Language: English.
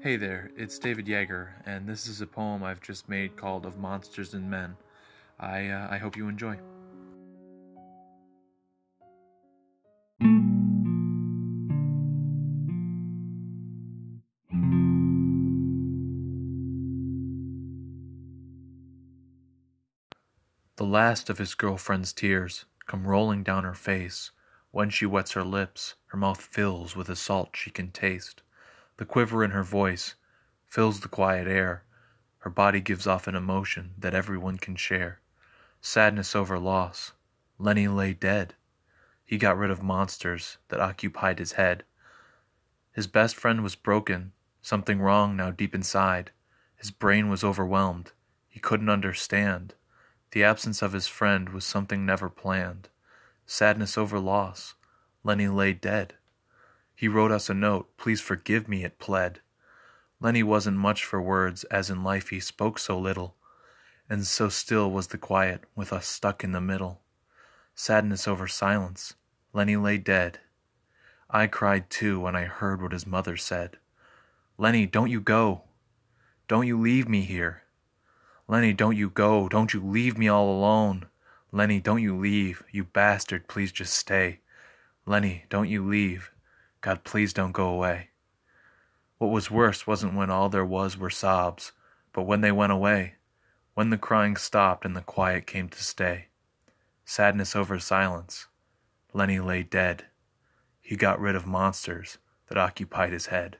Hey there, it's David Yeager, and this is a poem I've just made called Of Monsters and Men. I, uh, I hope you enjoy. The last of his girlfriend's tears come rolling down her face. When she wets her lips, her mouth fills with a salt she can taste. The quiver in her voice fills the quiet air. Her body gives off an emotion that everyone can share. Sadness over loss. Lenny lay dead. He got rid of monsters that occupied his head. His best friend was broken, something wrong now deep inside. His brain was overwhelmed. He couldn't understand. The absence of his friend was something never planned. Sadness over loss. Lenny lay dead. He wrote us a note, please forgive me, it pled. Lenny wasn't much for words, as in life he spoke so little, and so still was the quiet, with us stuck in the middle. Sadness over silence. Lenny lay dead. I cried too when I heard what his mother said. Lenny, don't you go. Don't you leave me here. Lenny, don't you go. Don't you leave me all alone. Lenny, don't you leave. You bastard, please just stay. Lenny, don't you leave. God, please don't go away. What was worse wasn't when all there was were sobs, but when they went away, when the crying stopped and the quiet came to stay. Sadness over silence. Lenny lay dead. He got rid of monsters that occupied his head.